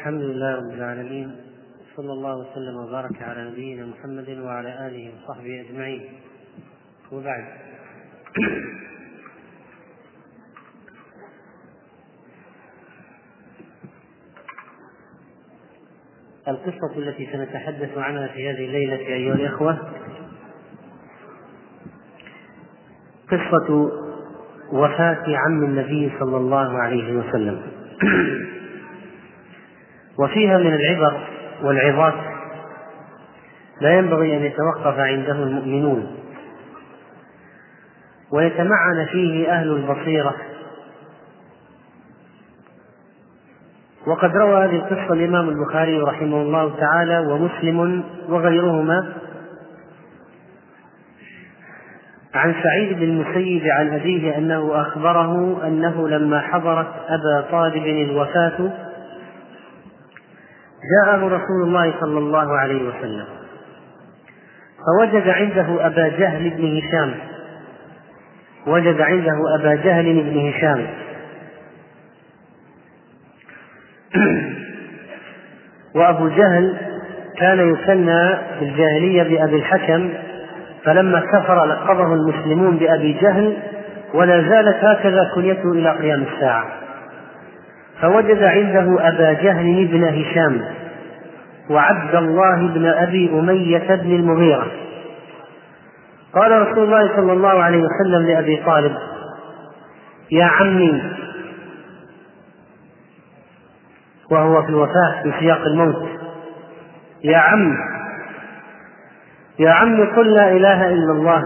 الحمد لله رب العالمين صلى الله وسلم وبارك على نبينا محمد وعلى آله وصحبه أجمعين. وبعد. القصة التي سنتحدث عنها في هذه الليلة أيها الإخوة قصة وفاة عم النبي صلى الله عليه وسلم. وفيها من العبر والعظات لا ينبغي أن يتوقف عنده المؤمنون. ويتمعن فيه أهل البصيرة. وقد روى هذه القصة الإمام البخاري رحمه الله تعالى ومسلم وغيرهما عن سعيد بن المسيب عن أبيه أنه أخبره أنه لما حضرت أبا طالب الوفاة جاءه رسول الله صلى الله عليه وسلم. فوجد عنده أبا جهل بن هشام. وجد عنده أبا جهل بن هشام. وأبو جهل كان يسمى في الجاهلية بأبي الحكم فلما كفر لقبه المسلمون بأبي جهل ولا زالت هكذا كنيته إلى قيام الساعة. فوجد عنده أبا جهل بن هشام وعبد الله بن أبي أمية بن المغيرة. قال رسول الله صلى الله عليه وسلم لأبي طالب يا عمي وهو في الوفاة في سياق الموت يا عم يا عم قل لا إله إلا الله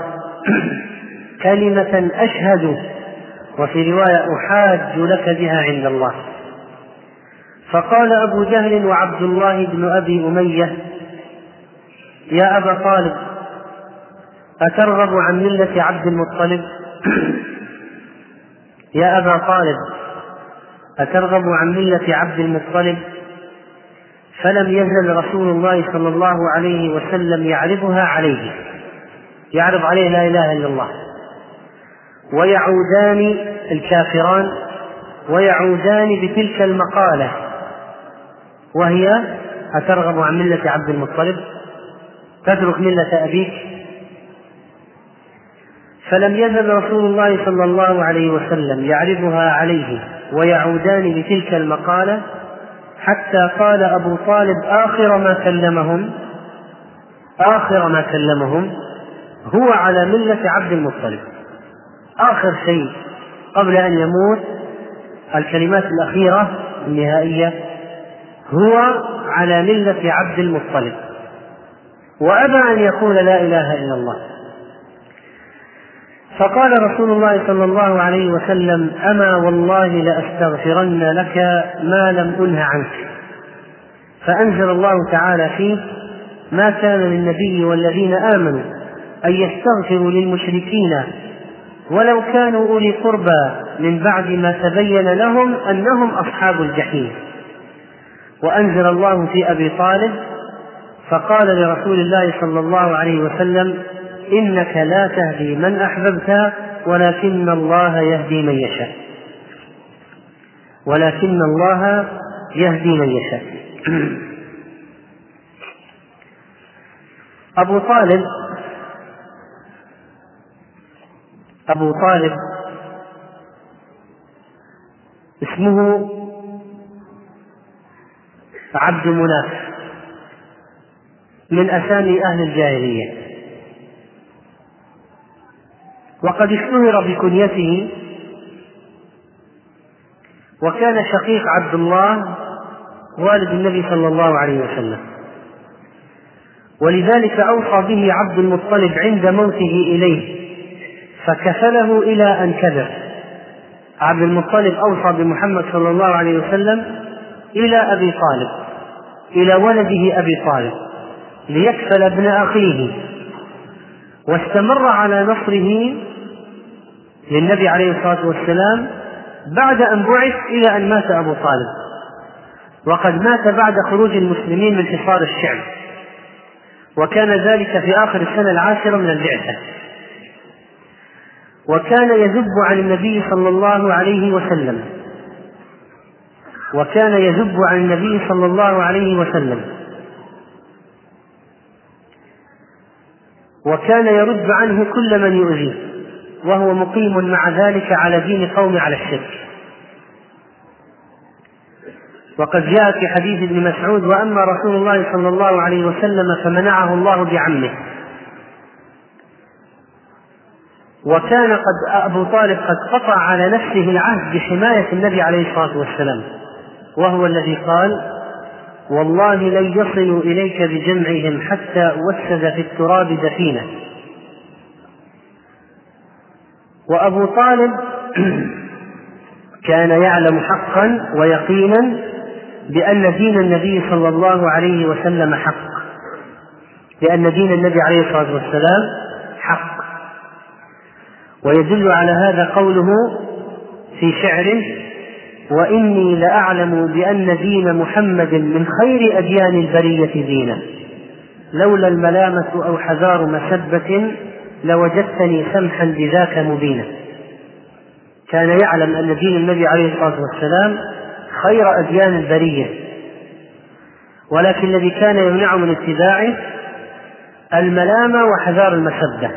كلمة أشهد وفي رواية أحاج لك بها عند الله. فقال أبو جهل وعبد الله بن أبي أمية يا أبا طالب أترغب عن ملة عبد المطلب؟ يا أبا طالب أترغب عن ملة عبد المطلب؟ فلم يزل رسول الله صلى الله عليه وسلم يعرضها عليه. يعرض عليه لا إله إلا الله. ويعودان الكافران ويعودان بتلك المقالة. وهي أترغب عن ملة عبد المطلب تترك ملة أبيك. فلم يزل رسول الله صلى الله عليه وسلم يعرضها عليه ويعودان بتلك المقالة حتى قال أبو طالب آخر ما كلمهم آخر ما كلمهم هو على ملة عبد المطلب. آخر شيء قبل أن يموت الكلمات الأخيرة النهائية هو على ملة عبد المطلب. وأبى أن يقول لا إله إلا الله. فقال رسول الله صلى الله عليه وسلم أما والله لأستغفرن لك ما لم أنه عنك. فأنزل الله تعالى فيه ما كان للنبي والذين آمنوا أن يستغفروا للمشركين ولو كانوا أولي قربى من بعد ما تبين لهم أنهم أصحاب الجحيم. وأنزل الله في أبي طالب فقال لرسول الله صلى الله عليه وسلم إنك لا تهدي من أحببت ولكن الله يهدي من يشاء. ولكن الله يهدي من يشاء. أبو طالب أبو طالب اسمه عبد مناف من أسامي أهل الجاهلية. وقد اشتهر بكنيته وكان شقيق عبد الله والد النبي صلى الله عليه وسلم. ولذلك أوصى به عبد المطلب عند موته إليه فكفله إلى أن كبر عبد المطلب أوصى بمحمد صلى الله عليه وسلم إلى أبي طالب. إلى ولده أبي طالب ليكفل ابن أخيه واستمر على نصره للنبي عليه الصلاة والسلام بعد أن بعث إلى أن مات أبو طالب وقد مات بعد خروج المسلمين من حصار الشعب وكان ذلك في آخر السنة العاشرة من البعثة. وكان يذب عن النبي صلى الله عليه وسلم. وكان يذب عن النبي صلى الله عليه وسلم. وكان يرد عنه كل من يؤذيه وهو مقيم مع ذلك على دين قوم على الشرك. وقد جاء في حديث ابن مسعود وأما رسول الله صلى الله عليه وسلم فمنعه الله بعمه. وكان قد أبو طالب قد قطع على نفسه العهد بحماية النبي عليه الصلاة والسلام. وهو الذي قال والله لن يصلوا إليك بجمعهم حتى وسد في التراب دفينة. وأبو طالب كان يعلم حقا ويقينا بأن دين النبي صلى الله عليه وسلم حق. لأن دين النبي عليه الصلاة والسلام حق. ويدل على هذا قوله في شعره وإني لأعلم بأن دين محمد من خير أديان البرية دينا. لولا الملامة أو حذار مسبة لوجدتني سمحا بذاك مبينا. كان يعلم أن دين النبي عليه الصلاة والسلام خير أديان البرية. ولكن الذي كان يمنع من اتباعه الملامة وحذار المسبة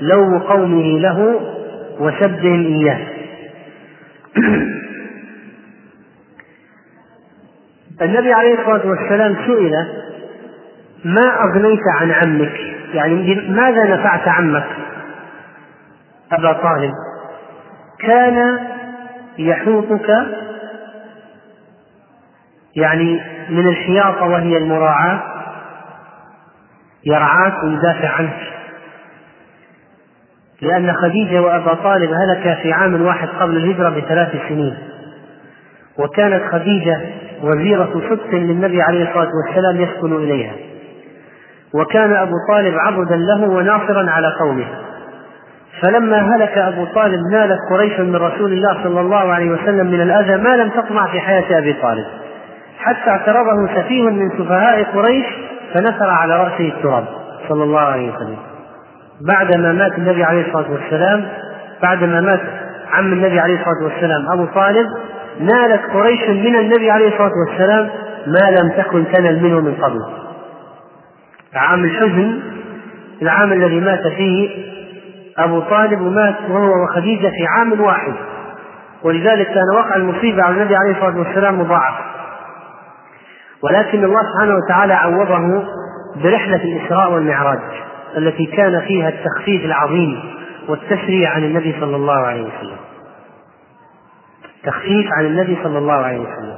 لوم قومه له وسبهم إياه. النبي عليه الصلاة والسلام سئل ما أغنيت عن عمك؟ يعني ماذا نفعت عمك؟ أبا طالب كان يحوطك يعني من الحياطه وهي المراعاة يرعاك ويدافع عنك. لأن خديجة وأبا طالب هلكا في عام واحد قبل الهجرة بثلاث سنين وكانت خديجة وزيرة صدق للنبي عليه الصلاة والسلام يسكن إليها. وكان أبو طالب عبدا له وناصرا على قومه. فلما هلك أبو طالب نالت قريش من رسول الله صلى الله عليه وسلم من الأذى ما لم تطمع في حياة أبي طالب. حتى اعترضه سفيه من سفهاء قريش فنثر على رأسه التراب صلى الله عليه وسلم. بعدما مات النبي عليه الصلاة والسلام بعدما مات عم النبي عليه الصلاة والسلام أبو طالب نالت قريش من النبي عليه الصلاة والسلام ما لم تكن تنل منه من قبل. عام الحزن العام الذي مات فيه أبو طالب ومات وهو وخديجة في عام واحد. ولذلك كان وقع المصيبة على النبي عليه الصلاة والسلام مضاعف. ولكن الله سبحانه وتعالى عوضه برحلة الإسراء والمعراج التي كان فيها التخفيف العظيم والتسريع عن النبي صلى الله عليه وسلم. تخفيف عن النبي صلى الله عليه وسلم.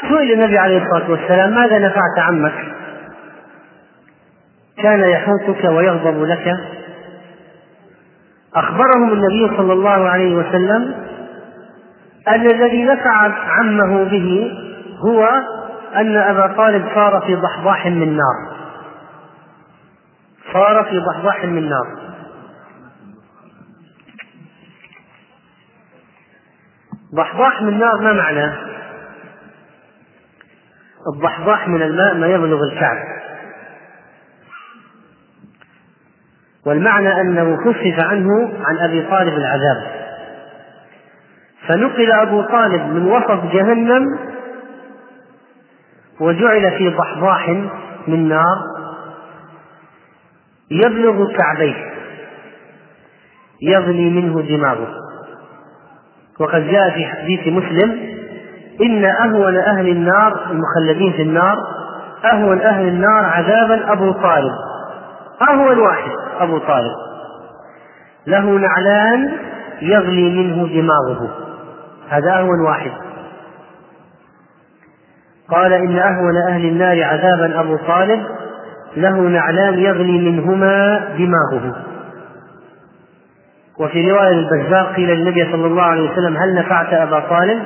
سئل النبي عليه الصلاة والسلام ماذا نفعت عمك؟ كان يحوطك ويغضب لك. أخبرهم النبي صلى الله عليه وسلم أن الذي نفع عمه به هو أن أبا طالب صار في ضحضاح من نار. صار في ضحضاح من نار. ضحضاح من نار ما معناه الضحضاح من الماء ما يبلغ الكعب. والمعنى أنه خفف عنه عن أبي طالب العذاب. فنقل أبو طالب من وسط جهنم وجعل في ضحضاح من نار يبلغ كعبيه يغلي منه دماغه. وقد جاء في حديث مسلم إن أهون أهل النار المخلدين في النار أهون أهل النار عذابا أبو طالب. أهون واحد أبو طالب. له نعلان يغلي منه دماغه. هذا أهون واحد. قال إن أهون أهل النار عذابا أبو طالب له نعلان يغلي منهما دماغه. وفي رواية البزار قيل للنبي صلى الله عليه وسلم هل نفعت أبا طالب؟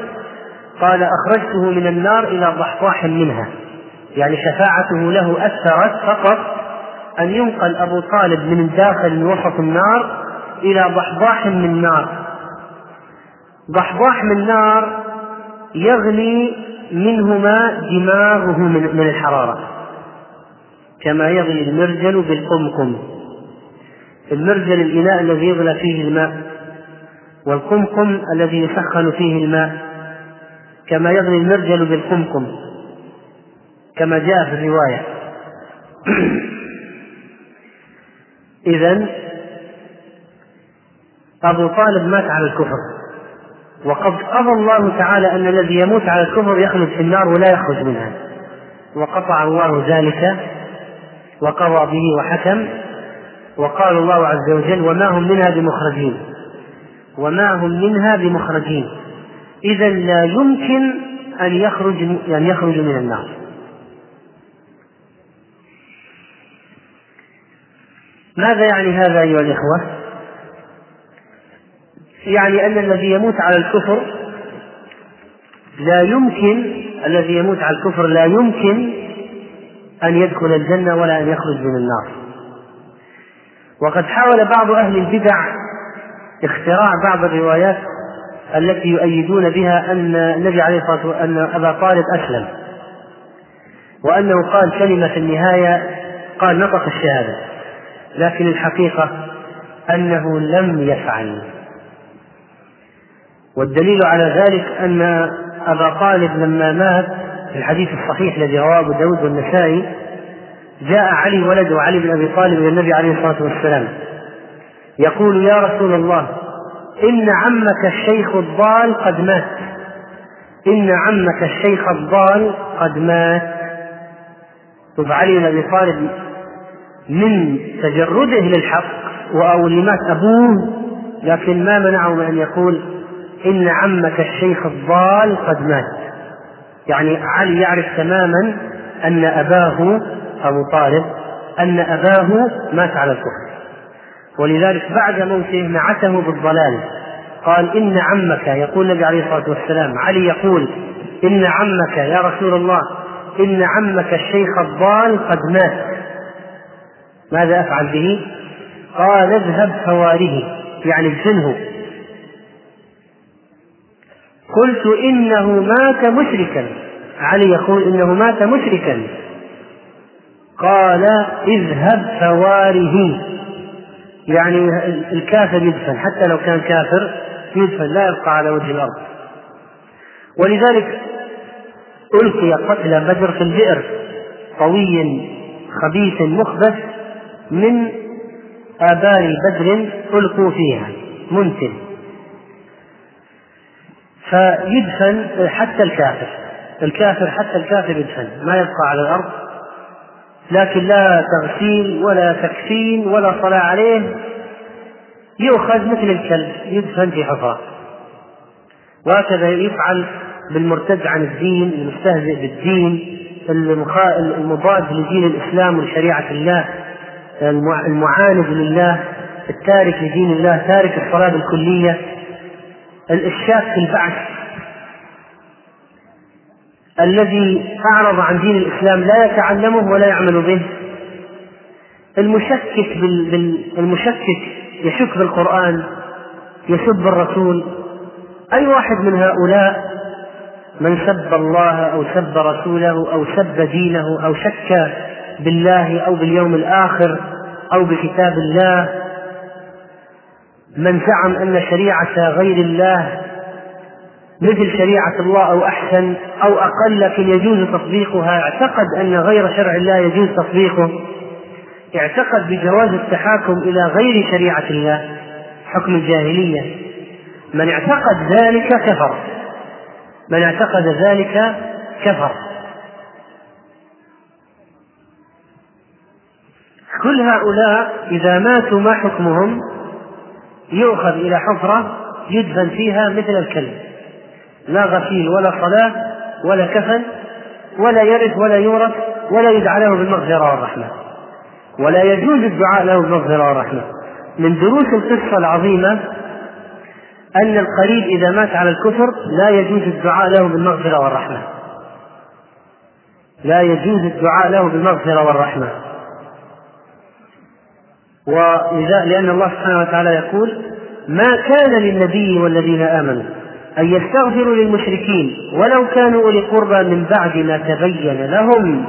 قال أخرجته من النار إلى ضحضاح منها. يعني شفاعته له أثرت فقط أن ينقل أبو طالب من الداخل من وسط النار إلى ضحضاح من نار. ضحضاح من نار يغلي منهما دماغه من الحرارة. كما يغلي المرجل بالقمقم. المرجل الإناء الذي يغلى فيه الماء والقمقم الذي يسخن فيه الماء كما يغلي المرجل بالقمقم كما جاء في الرواية. إذا أبو طالب مات على الكفر وقد قضى الله تعالى أن الذي يموت على الكفر يخلد في النار ولا يخرج منها وقطع الله ذلك وقضى به وحكم وقال الله عز وجل وما هم منها بمخرجين. وما هم منها بمخرجين. إذا لا يمكن أن يخرج أن يخرجوا من النار. ماذا يعني هذا أيها الإخوة؟ يعني أن الذي يموت على الكفر لا يمكن الذي يموت على الكفر لا يمكن أن يدخل الجنة ولا أن يخرج من النار. وقد حاول بعض أهل البدع اختراع بعض الروايات التي يؤيدون بها أن النبي عليه الصلاة والسلام أن أبا طالب أسلم. وأنه قال كلمة في النهاية قال نطق الشهادة. لكن الحقيقة أنه لم يفعل. والدليل على ذلك أن أبا طالب لما مات في الحديث الصحيح الذي رواه أبو داود والنسائي جاء علي ولده علي بن أبي طالب إلى النبي عليه الصلاة والسلام. يقول يا رسول الله إن عمك الشيخ الضال قد مات. إن عمك الشيخ الضال قد مات. طب علي بن أبي طالب من تجرده للحق أو لمات أبوه؟ لكن ما منعه من أن يقول إن عمك الشيخ الضال قد مات. يعني علي يعرف تماما أن أباه أبو طالب أن أباه مات على الكفر. ولذلك بعد موته نعته بالضلال. قال إن عمك يقول النبي عليه الصلاة والسلام. علي يقول إن عمك يا رسول الله إن عمك الشيخ الضال قد مات. ماذا أفعل به؟ قال اذهب فواره يعني ادفنه قلت إنه مات مشركا. علي يقول إنه مات مشركا. قال اذهب فواره يعني الكافر يدفن حتى لو كان كافر يدفن لا يبقى على وجه الأرض. ولذلك ألقي قتل بدر في البئر طوي خبيث مخبث من آبار بدر ألقوا فيها منتن. فيدفن حتى الكافر. الكافر حتى الكافر يدفن ما يبقى على الأرض. لكن لا تغسيل ولا تكفين ولا صلاة عليه. يؤخذ مثل الكلب يدفن في حفرة وهكذا يفعل بالمرتد عن الدين المستهزئ بالدين المضاد لدين الإسلام ولشريعة الله المعاند لله التارك لدين الله تارك الصلاة بالكلية الإشكاك في البعث الذي أعرض عن دين الإسلام لا يتعلمه ولا يعمل به المشكك بال... المشكك يشك بالقرآن يسب الرسول. أي واحد من هؤلاء من سب الله أو سب رسوله أو سب دينه أو شك بالله أو باليوم الآخر أو بكتاب الله من زعم أن شريعة غير الله مثل شريعة الله أو أحسن أو أقل لكن يجوز تطبيقها اعتقد أن غير شرع الله يجوز تطبيقه اعتقد بجواز التحاكم إلى غير شريعة الله حكم الجاهلية. من اعتقد ذلك كفر. من اعتقد ذلك كفر. كل هؤلاء إذا ماتوا ما حكمهم؟ يؤخذ إلى حفرة يدفن فيها مثل الكلب. لا غسيل ولا صلاة ولا كفن ولا يرث ولا يورث ولا يدعى له بالمغفرة والرحمة. ولا يجوز الدعاء له بالمغفرة والرحمة. من دروس القصة العظيمة أن القريب إذا مات على الكفر لا يجوز الدعاء له بالمغفرة والرحمة. لا يجوز الدعاء له بالمغفرة والرحمة. ولذا لأن الله سبحانه وتعالى يقول ما كان للنبي والذين آمنوا أن يستغفروا للمشركين ولو كانوا أولي قربى من بعد ما تبين لهم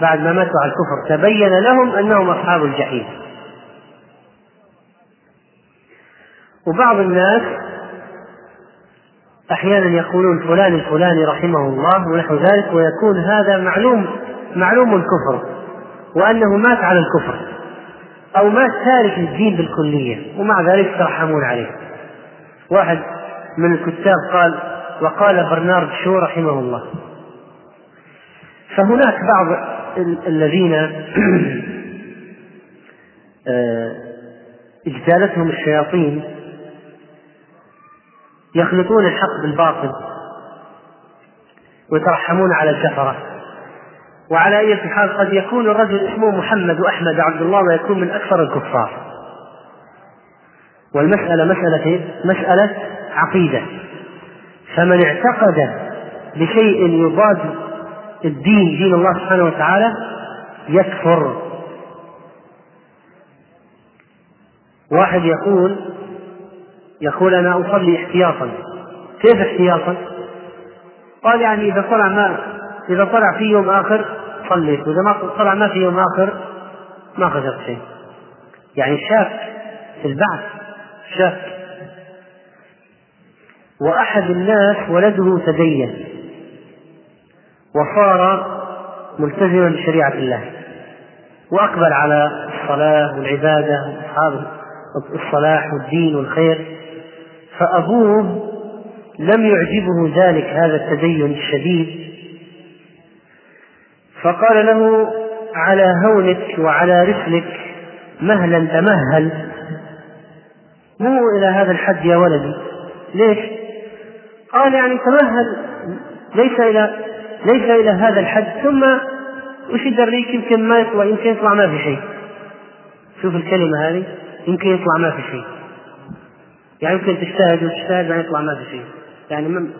بعد ما ماتوا على الكفر تبين لهم أنهم أصحاب الجحيم. وبعض الناس أحيانا يقولون فلان الفلاني رحمه الله ونحو ذلك ويكون هذا معلوم معلوم الكفر وأنه مات على الكفر. أو مات تارك الدين بالكلية ومع ذلك يترحمون عليه. واحد من الكتاب قال وقال برنارد شو رحمه الله. فهناك بعض الذين آه، اجتالتهم الشياطين يخلطون الحق بالباطل ويترحمون على الكفرة. وعلى أي حال قد يكون الرجل اسمه محمد وأحمد عبد الله ويكون من أكثر الكفار والمسألة مسألة إيه؟ مسألة عقيدة فمن اعتقد بشيء يضاد الدين دين الله سبحانه وتعالى يكفر واحد يقول يقول أنا أصلي احتياطا كيف احتياطا؟ قال يعني إذا طلع ما إذا طلع في يوم آخر صليت وإذا ما طلع ما في يوم آخر ما خسرت شيء. يعني شاك في البعث شاك. وأحد الناس ولده تدين وصار ملتزما بشريعة الله وأقبل على الصلاة والعبادة وأصحاب الصلاح والدين والخير. فأبوه لم يعجبه ذلك هذا التدين الشديد. فقال له على هونك وعلى رسلك مهلا تمهل. مو إلى هذا الحد يا ولدي. ليش؟ قال يعني تمهل ليس إلى ليس إلى هذا الحد ثم وش يدريك؟ يمكن ما يطلع يمكن يطلع ما في شيء. شوف الكلمة هذه يمكن يطلع ما في شيء. يعني يمكن تجتهد وتجتهد بعدين يطلع ما في شيء. يعني من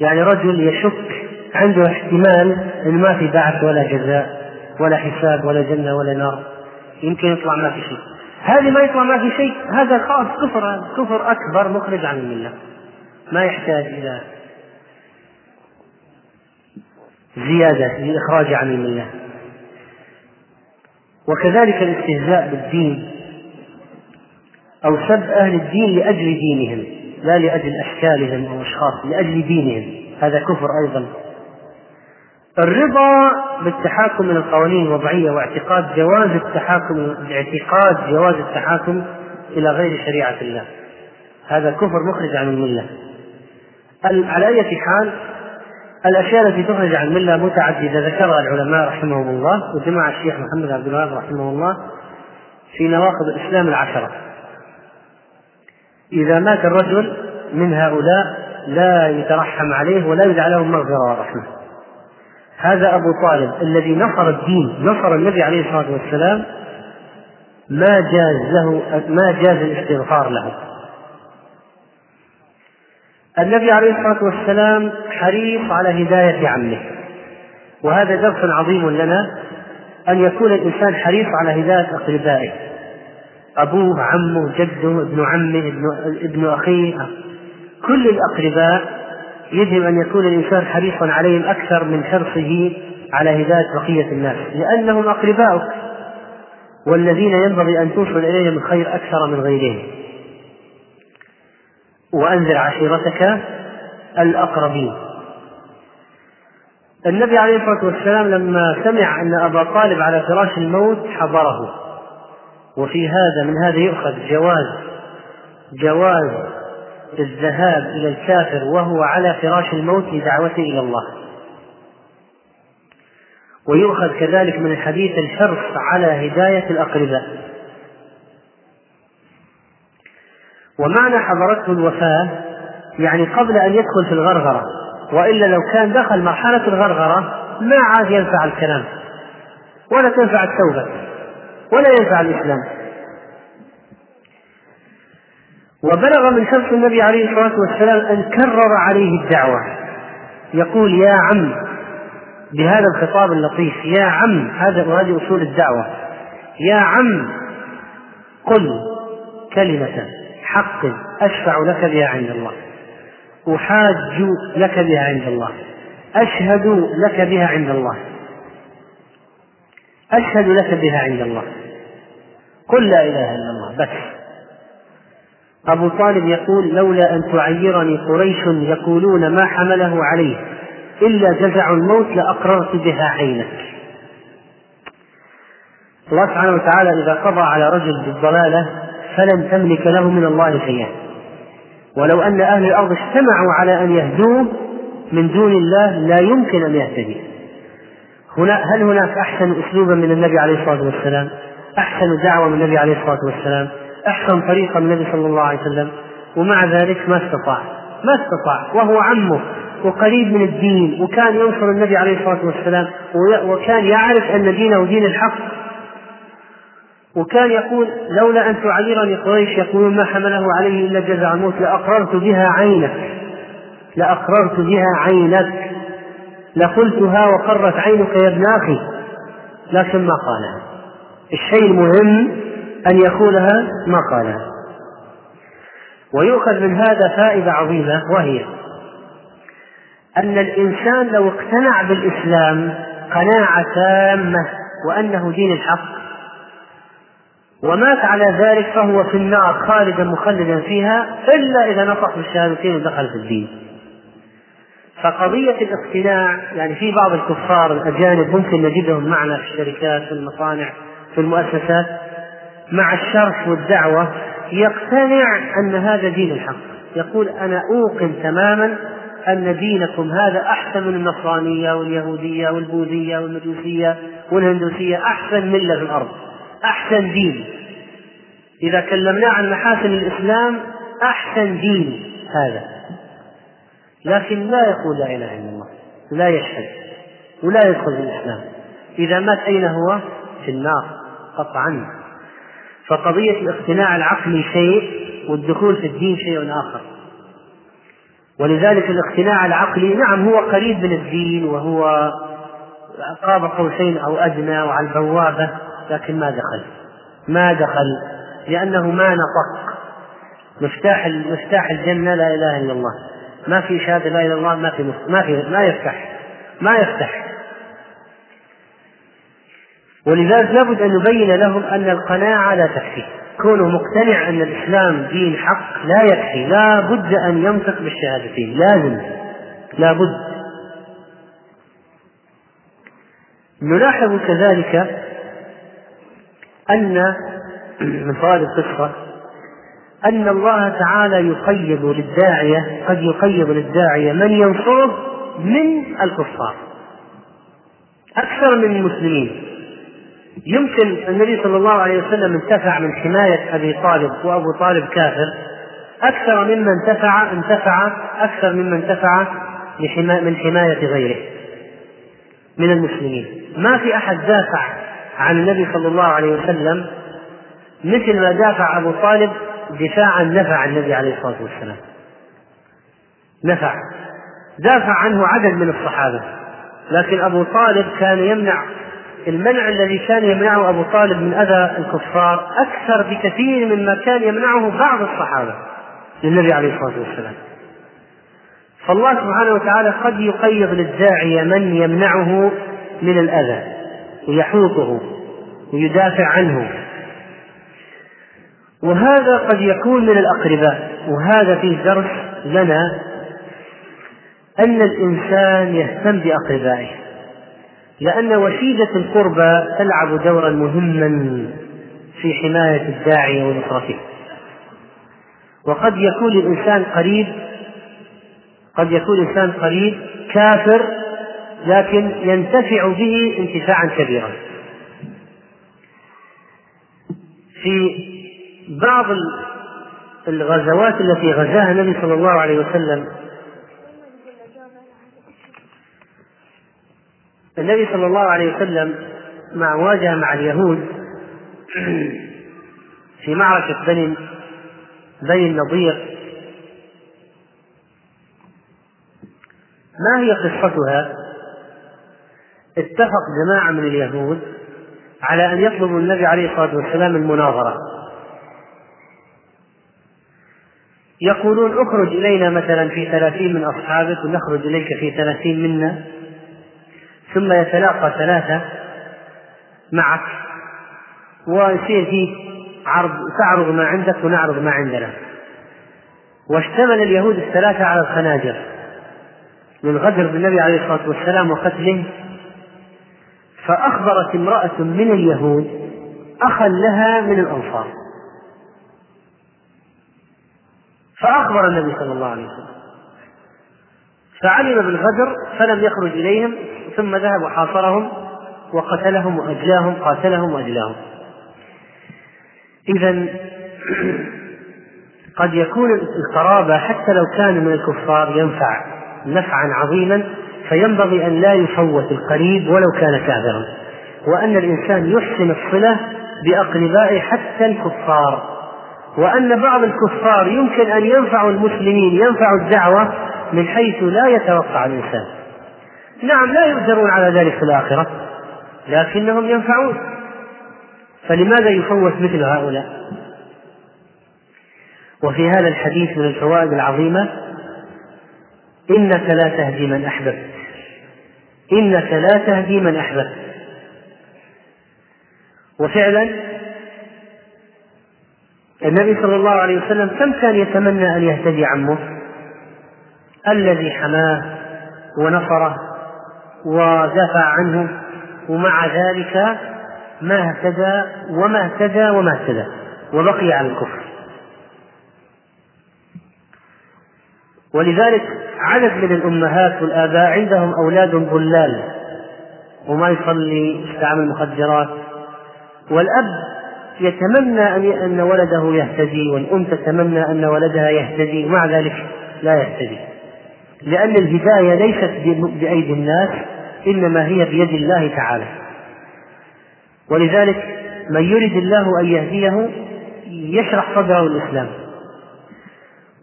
يعني رجل يشك عنده احتمال إن ما في بعث ولا جزاء ولا حساب ولا جنة ولا نار. يمكن يطلع ما في شيء. هذه ما يطلع ما في شيء هذا خاص كفر كفر أكبر مخرج عن الملة. ما يحتاج إلى زيادة للاخراج عن الملة. وكذلك الاستهزاء بالدين. أو سب أهل الدين لأجل دينهم لا لأجل أشكالهم أو أشخاص لأجل دينهم. هذا كفر أيضا. الرضا بالتحاكم من القوانين الوضعية واعتقاد جواز التحاكم باعتقاد جواز التحاكم إلى غير شريعة الله. هذا كفر مخرج عن الملة. على أي حال الأشياء التي تخرج عن الملة متعددة ذكرها العلماء رحمهم الله وجمع الشيخ محمد عبد الوهاب رحمه الله في نواقض الإسلام العشرة. إذا مات الرجل من هؤلاء لا يترحم عليه ولا يدعى له المغفرة والرحمة هذا أبو طالب الذي نصر الدين نصر النبي عليه الصلاة والسلام ما جاز له ما جاز الاستغفار له. النبي عليه الصلاة والسلام حريص على هداية عمه. وهذا درس عظيم لنا أن يكون الإنسان حريص على هداية أقربائه. أبوه عمه جده ابن عمه ابن, ابن أخيه كل الأقرباء يجب أن يكون الإنسان حريصا عليهم أكثر من حرصه على هداية بقية الناس لأنهم أقرباؤك والذين ينبغي أن توصل إليهم الخير أكثر من غيرهم. وأنذر عشيرتك الأقربين. النبي عليه الصلاة والسلام لما سمع أن أبا طالب على فراش الموت حضره. وفي هذا من هذا يؤخذ جواز جواز الذهاب إلى الكافر وهو على فراش الموت لدعوته إلى الله. ويؤخذ كذلك من الحديث الحرص على هداية الأقرباء. ومعنى حضرته الوفاة يعني قبل أن يدخل في الغرغرة وإلا لو كان دخل مرحلة الغرغرة ما عاد ينفع الكلام ولا تنفع التوبة ولا ينفع الإسلام. وبلغ من شرط النبي عليه الصلاة والسلام أن كرر عليه الدعوة. يقول يا عم بهذا الخطاب اللطيف يا عم هذا وهذه أصول الدعوة. يا عم قل كلمة حق أشفع لك بها عند الله. أحاج لك بها عند الله. أشهد لك بها عند الله. أشهد لك بها عند الله. قل لا إله إلا الله. بس. أبو طالب يقول لولا أن تعيرني قريش يقولون ما حمله عليه إلا جزع الموت لأقررت بها عينك. الله سبحانه وتعالى إذا قضى على رجل بالضلالة فلن تملك له من الله شيئا. ولو أن أهل الأرض اجتمعوا على أن يهدوه من دون الله لا يمكن أن يهتدي. هنا هل هناك أحسن أسلوبا من النبي عليه الصلاة والسلام؟ أحسن دعوة من النبي عليه الصلاة والسلام؟ أحسن طريقة النبي صلى الله عليه وسلم ومع ذلك ما استطاع ما استطاع وهو عمه وقريب من الدين وكان ينصر النبي عليه الصلاة والسلام وكان يعرف أن دينه دين الحق. وكان يقول لولا أن تعيرني قريش يقولون ما حمله عليه إلا جزع الموت لأقررت بها عينك لأقررت بها عينك. لقلتها وقرت عينك يا ابن أخي لكن ما قالها. الشيء المهم أن يقولها ما قالها. ويؤخذ من هذا فائدة عظيمة وهي أن الإنسان لو اقتنع بالإسلام قناعة تامة وأنه دين الحق ومات على ذلك فهو في النار خالدا مخلدا فيها إلا إذا نطق بالشهادتين ودخل في الدين. فقضية الاقتناع يعني في بعض الكفار الأجانب ممكن نجدهم معنا في الشركات في المصانع في المؤسسات مع الشرح والدعوة يقتنع أن هذا دين الحق. يقول أنا أوقن تماما أن دينكم هذا أحسن من النصرانية واليهودية والبوذية والمجوسية والهندوسية أحسن ملة في الأرض أحسن دين. إذا كلمناه عن محاسن الإسلام أحسن دين هذا. لكن لا يقول لا إله إلا الله لا يشهد ولا يدخل في الإسلام. إذا مات أين هو؟ في النار قطعا. فقضية الاقتناع العقلي شيء والدخول في الدين شيء آخر. ولذلك الاقتناع العقلي نعم هو قريب من الدين وهو قاب قوسين أو أدنى وعلى البوابة لكن ما دخل. ما دخل لأنه ما نطق. مفتاح مفتاح الجنة لا إله إلا الله. ما في شهادة لا إله إلا الله ما في ما في ما يفتح. ما يفتح. ولذلك لابد أن نبين لهم أن القناعة لا تكفي. كونه مقتنع أن الإسلام دين حق لا يكفي. لا بد أن ينطق بالشهادتين. لازم. لا بد. نلاحظ كذلك أن من فوائد القصة أن الله تعالى يقيض للداعية قد يقيض للداعية من ينصره من الكفار. أكثر من المسلمين. يمكن النبي صلى الله عليه وسلم انتفع من حماية أبي طالب وأبو طالب كافر. أكثر مما انتفع انتفع أكثر مما انتفع من حماية غيره. من المسلمين. ما في أحد دافع عن النبي صلى الله عليه وسلم مثل ما دافع أبو طالب دفاعا نفع النبي عليه الصلاة والسلام. نفع. دافع عنه عدد من الصحابة. لكن أبو طالب كان يمنع المنع الذي كان يمنعه أبو طالب من أذى الكفار أكثر بكثير مما كان يمنعه بعض الصحابة للنبي عليه الصلاة والسلام. فالله سبحانه وتعالى قد يقيض للداعية من يمنعه من الأذى ويحوطه ويدافع عنه. وهذا قد يكون من الأقرباء وهذا فيه درس لنا أن الإنسان يهتم بأقربائه. لأن وشيدة القربى تلعب دورا مهما في حماية الداعية ونصرته وقد يكون الإنسان قريب قد يكون الإنسان قريب كافر لكن ينتفع به انتفاعا كبيرا. في بعض الغزوات التي غزاها النبي صلى الله عليه وسلم النبي صلى الله عليه وسلم مع واجه مع اليهود في معركة بني بني النضير. ما هي قصتها؟ اتفق جماعة من اليهود على أن يطلبوا النبي عليه الصلاة والسلام المناظرة. يقولون اخرج إلينا مثلا في ثلاثين من أصحابك ونخرج إليك في ثلاثين منا. ثم يتلاقى ثلاثة معك ويصير فيه عرض تعرض ما عندك ونعرض ما عندنا. واشتمل اليهود الثلاثة على الخناجر. من غدر بالنبي عليه الصلاة والسلام وقتله فأخبرت امرأة من اليهود أخا لها من الأنصار. فأخبر النبي صلى الله عليه وسلم. فعلم بالغدر فلم يخرج إليهم. ثم ذهب وحاصرهم وقتلهم وأجلاهم قاتلهم وأجلاهم. إذا قد يكون القرابة حتى لو كان من الكفار ينفع نفعا عظيما فينبغي أن لا يفوت القريب ولو كان كافرا. وأن الإنسان يحسن الصلة بأقربائه حتى الكفار. وأن بعض الكفار يمكن أن ينفعوا المسلمين ينفعوا الدعوة من حيث لا يتوقع الإنسان. نعم لا يؤجرون على ذلك في الآخرة لكنهم ينفعون. فلماذا يفوت مثل هؤلاء؟ وفي هذا الحديث من الفوائد العظيمة إنك لا تهدي من أحببت. إنك لا تهدي من أحببت. وفعلا النبي صلى الله عليه وسلم كم كان يتمنى أن يهتدي عمه؟ الذي حماه ونصره ودافع عنه ومع ذلك ما اهتدى وما اهتدى وما اهتدى وبقي على الكفر. ولذلك عدد من الأمهات والآباء عندهم أولاد ضلال وما يصلي يستعمل مخدرات والأب يتمنى أن ولده يهتدي والأم تتمنى أن ولدها يهتدي ومع ذلك لا يهتدي. لأن الهداية ليست بأيدي الناس إنما هي بيد الله تعالى. ولذلك من يرد الله أن يهديه يشرح صدره الإسلام.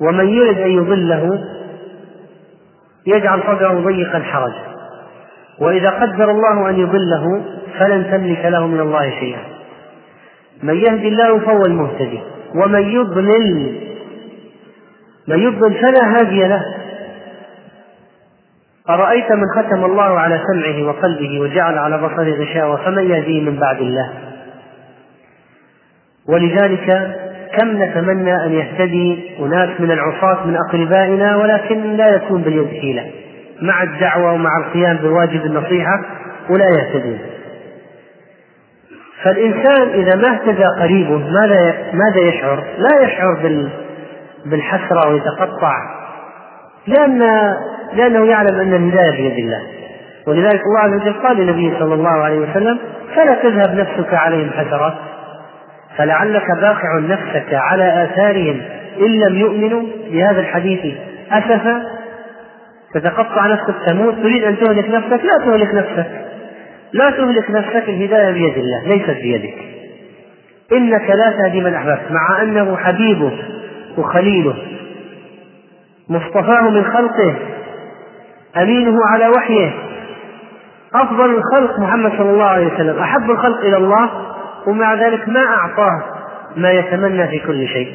ومن يرد أن يضله يجعل صدره ضيقا حرجا. وإذا قدر الله أن يضله فلن تملك له من الله شيئا. من يهدي الله فهو المهتدي ومن يضلل من يضلل فلا هادي له. أرأيت من ختم الله على سمعه وقلبه وجعل على بصره غشاوة فمن يهديه من بعد الله؟ ولذلك كم نتمنى أن يهتدي أناس من العصاة من أقربائنا ولكن لا يكون باليد حيلة. مع الدعوة ومع القيام بواجب النصيحة ولا يهتدون. فالإنسان إذا ما اهتدى قريبه ماذا ماذا يشعر؟ لا يشعر بالحسرة ويتقطع. لأن لأنه يعلم أن الهداية بيد الله. ولذلك الله عز وجل قال للنبي صلى الله عليه وسلم فلا تذهب نفسك عليهم حسرات فلعلك باقع نفسك على آثارهم إن لم يؤمنوا. بهذا الحديث أسفا تتقطع نفسك تموت تريد أن تهلك نفسك لا تهلك نفسك. لا تهلك نفسك الهداية بيد الله ليست بيدك. إنك لا تهدي من أحببت مع أنه حبيبه وخليله مصطفاه من خلقه أمينه على وحيه. أفضل الخلق محمد صلى الله عليه وسلم. أحب الخلق إلى الله ومع ذلك ما أعطاه ما يتمنى في كل شيء.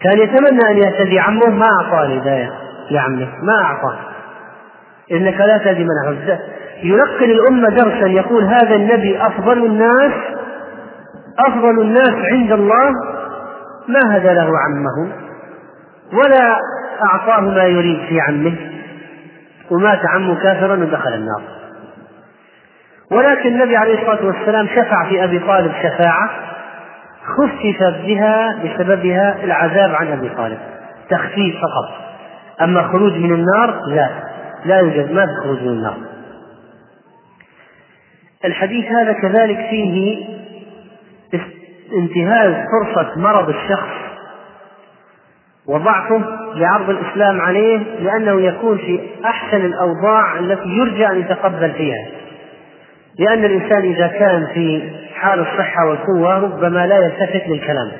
كان يتمنى أن يهتدي. عمه ما أعطاه الهداية لعمه. ما أعطاه. إنك لا تهدي من أحببت يلقن الأمة درسا. يقول هذا النبي أفضل الناس أفضل الناس عند الله ما هدى له عمه ولا أعطاه ما يريد في عمه. ومات عمه كافرا ودخل النار. ولكن النبي عليه الصلاة والسلام شفع في أبي طالب شفاعة خفف بها بسببها العذاب عن أبي طالب. تخفيف فقط. أما خروج من النار لا. لا يوجد ما في خروج من النار. الحديث هذا كذلك فيه انتهاز فرصة مرض الشخص وضعفه لعرض الإسلام عليه لأنه يكون في أحسن الأوضاع التي يرجى أن يتقبل فيها. لأن الإنسان إذا كان في حال الصحة والقوة ربما لا يلتفت للكلام.